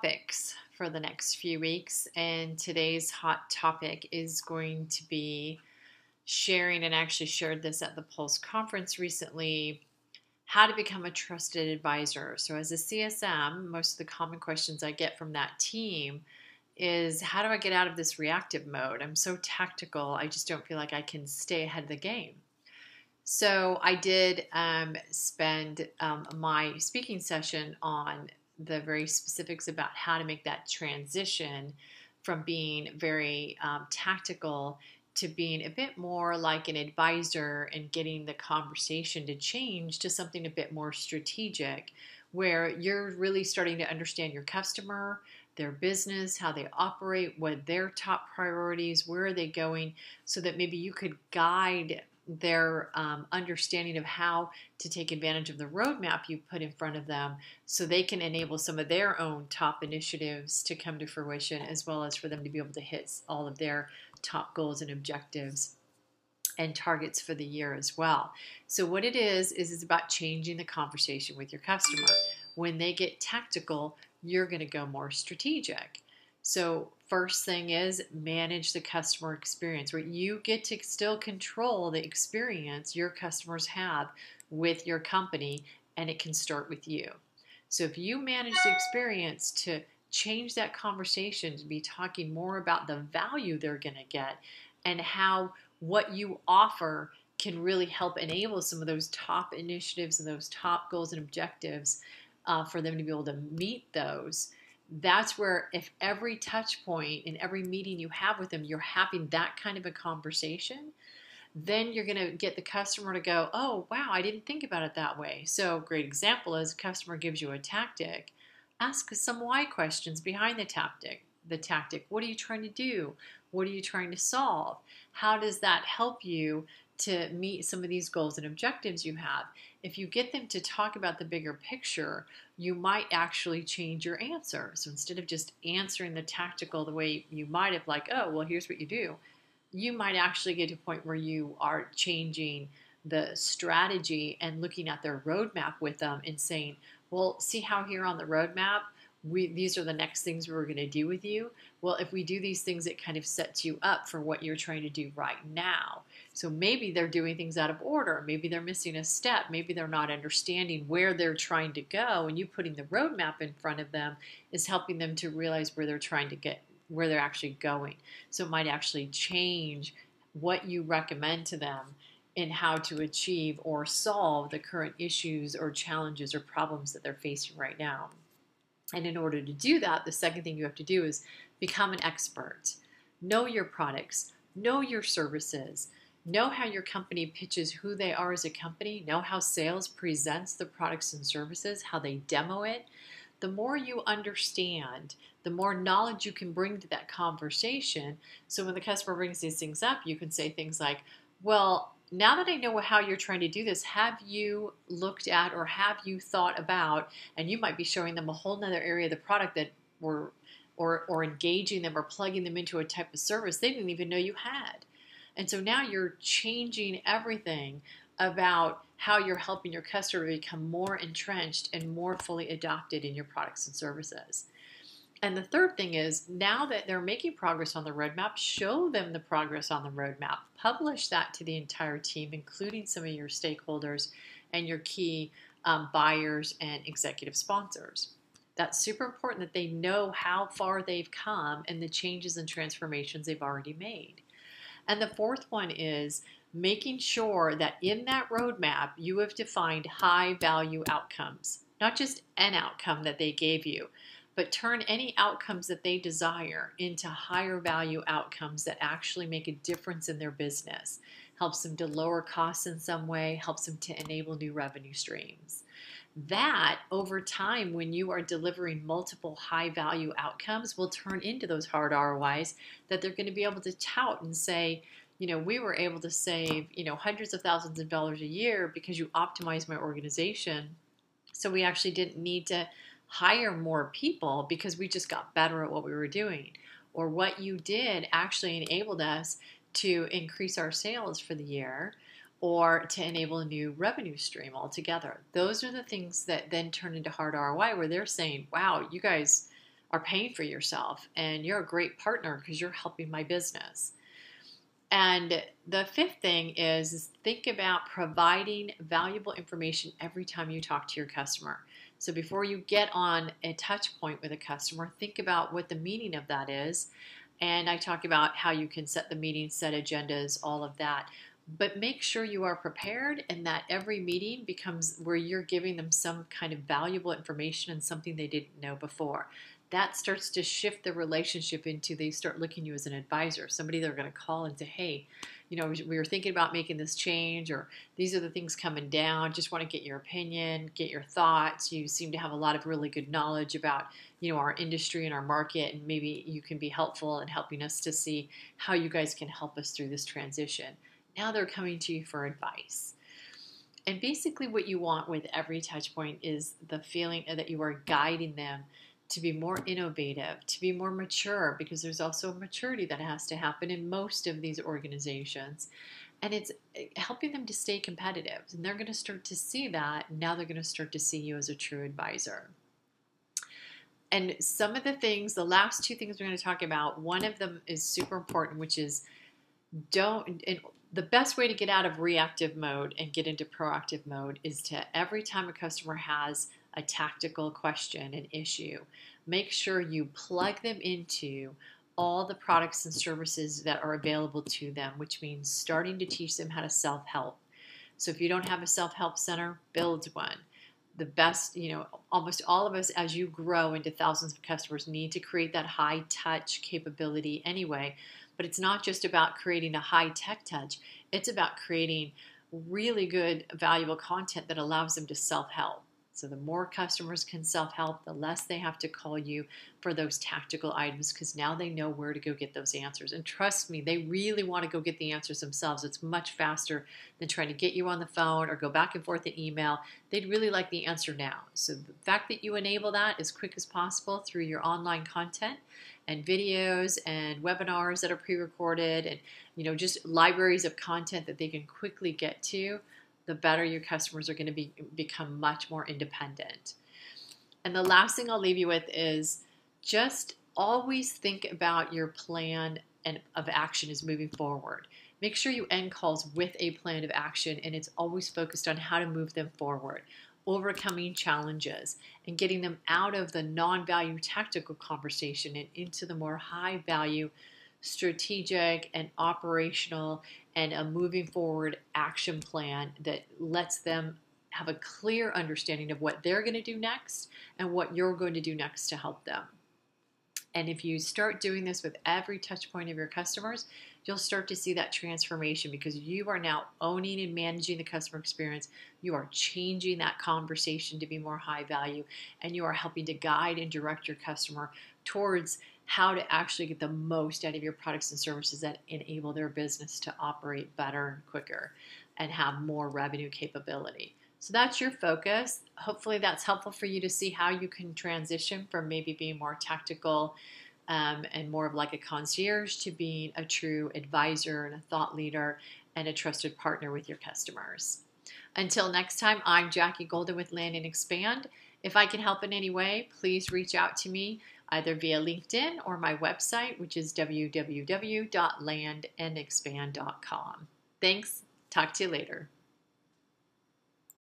topics for the next few weeks, and today's hot topic is going to be sharing, and actually shared this at the Pulse conference recently how to become a trusted advisor. So, as a CSM, most of the common questions I get from that team is how do I get out of this reactive mode? I'm so tactical, I just don't feel like I can stay ahead of the game. So, I did um, spend um, my speaking session on the very specifics about how to make that transition from being very um, tactical to being a bit more like an advisor and getting the conversation to change to something a bit more strategic where you're really starting to understand your customer, their business, how they operate, what their top priorities, where are they going, so that maybe you could guide their um, understanding of how to take advantage of the roadmap you put in front of them so they can enable some of their own top initiatives to come to fruition as well as for them to be able to hit all of their top goals and objectives and targets for the year as well. So what it is is it's about changing the conversation with your customer. When they get tactical, you're going to go more strategic. So, first thing is manage the customer experience where you get to still control the experience your customers have with your company, and it can start with you. So, if you manage the experience to change that conversation to be talking more about the value they're going to get and how what you offer can really help enable some of those top initiatives and those top goals and objectives uh, for them to be able to meet those that's where if every touch point in every meeting you have with them you're having that kind of a conversation then you're going to get the customer to go oh wow i didn't think about it that way. So great example is customer gives you a tactic ask some why questions behind the tactic the tactic what are you trying to do? What are you trying to solve? How does that help you to meet some of these goals and objectives you have. If you get them to talk about the bigger picture, you might actually change your answer. So instead of just answering the tactical the way you might have, like, oh, well, here's what you do, you might actually get to a point where you are changing the strategy and looking at their roadmap with them and saying, well, see how here on the roadmap, we these are the next things we're going to do with you. Well if we do these things it kind of sets you up for what you're trying to do right now. So maybe they're doing things out of order. Maybe they're missing a step. Maybe they're not understanding where they're trying to go. And you putting the roadmap in front of them is helping them to realize where they're trying to get where they're actually going. So it might actually change what you recommend to them in how to achieve or solve the current issues or challenges or problems that they're facing right now and in order to do that, the second thing you have to do is become an expert. Know your products, know your services, know how your company pitches who they are as a company, know how sales presents the products and services, how they demo it. The more you understand, the more knowledge you can bring to that conversation. So when the customer brings these things up, you can say things like, Well, now that I know how you're trying to do this, have you looked at or have you thought about, and you might be showing them a whole nother area of the product that were or, or engaging them or plugging them into a type of service they didn't even know you had. And so now you're changing everything about how you're helping your customer become more entrenched and more fully adopted in your products and services. And the third thing is now that they're making progress on the roadmap, show them the progress on the roadmap. Publish that to the entire team, including some of your stakeholders and your key um, buyers and executive sponsors. That's super important that they know how far they've come and the changes and transformations they've already made. And the fourth one is making sure that in that roadmap you have defined high value outcomes, not just an outcome that they gave you but turn any outcomes that they desire into higher value outcomes that actually make a difference in their business, helps them to lower costs in some way, helps them to enable new revenue streams. That over time, when you are delivering multiple high value outcomes, will turn into those hard ROIs that they're going to be able to tout and say, you know, we were able to save, you know, hundreds of thousands of dollars a year because you optimized my organization. So we actually didn't need to hire more people because we just got better at what we were doing. Or what you did actually enabled us to increase our sales for the year or to enable a new revenue stream altogether. Those are the things that then turn into hard ROI where they're saying, wow, you guys are paying for yourself and you're a great partner because you're helping my business. And the fifth thing is think about providing valuable information every time you talk to your customer. So before you get on a touch point with a customer, think about what the meaning of that is. And I talk about how you can set the meeting, set agendas, all of that. But make sure you are prepared and that every meeting becomes where you're giving them some kind of valuable information and something they didn't know before that starts to shift the relationship into they start looking you as an advisor, somebody they're going to call and say, hey, you know, we were thinking about making this change, or these are the things coming down. Just want to get your opinion, get your thoughts. You seem to have a lot of really good knowledge about, you know, our industry and our market, and maybe you can be helpful in helping us to see how you guys can help us through this transition. Now they're coming to you for advice. And basically, what you want with every touch point is the feeling that you are guiding them to be more innovative, to be more mature, because there's also maturity that has to happen in most of these organizations. And it's eh, helping them to stay competitive. And they're going to start to see that. Now they're going to start to see you as a true advisor. And some of the things, the last two things we're going to talk about, one of them is super important, which is don't, the best way to get out of reactive mode and get into proactive mode is to every time a customer has a tactical question, an issue, make sure you plug them into all the products and services that are available to them, which means starting to teach them how to self help. So if you don't have a self help center, build one. The best, you know, almost all of us as you grow into thousands of customers need to create that high touch capability anyway. But it's not just about creating a high tech touch, it's about creating really good, valuable content that allows them to self help. So the more customers can self help, the less they have to call you for those tactical items because now they know where to go get those answers. And trust me, they really want to go get the answers themselves. It's much faster than trying to get you on the phone or go back and forth in email. They'd really like the answer now. So the fact that you enable that as quick as possible through your online content and videos and webinars that are pre-recorded and you know just libraries of content that they can quickly get to the better your customers are going to be, become much more independent. And the last thing I'll leave you with is just always think about your plan and of action is moving forward. Make sure you end calls with a plan of action and it's always focused on how to move them forward, overcoming challenges, and getting them out of the non value tactical conversation and into the more high value strategic and operational and a moving forward action plan that lets them have a clear understanding of what they're going to do next and what you're going to do next to help them. And if you start doing this with every touch point of your customers, you'll start to see that transformation because you are now owning and managing the customer experience. You are changing that conversation to be more high value, and you are helping to guide and direct your customer towards how to actually get the most out of your products and services that enable their business to operate better and quicker and have more revenue capability. So that's your focus. Hopefully, that's helpful for you to see how you can transition from maybe being more tactical um, and more of like a concierge to being a true advisor and a thought leader and a trusted partner with your customers. Until next time, I'm Jackie Golden with Land and Expand. If I can help in any way, please reach out to me either via LinkedIn or my website, which is www.landandexpand.com. Thanks. Talk to you later.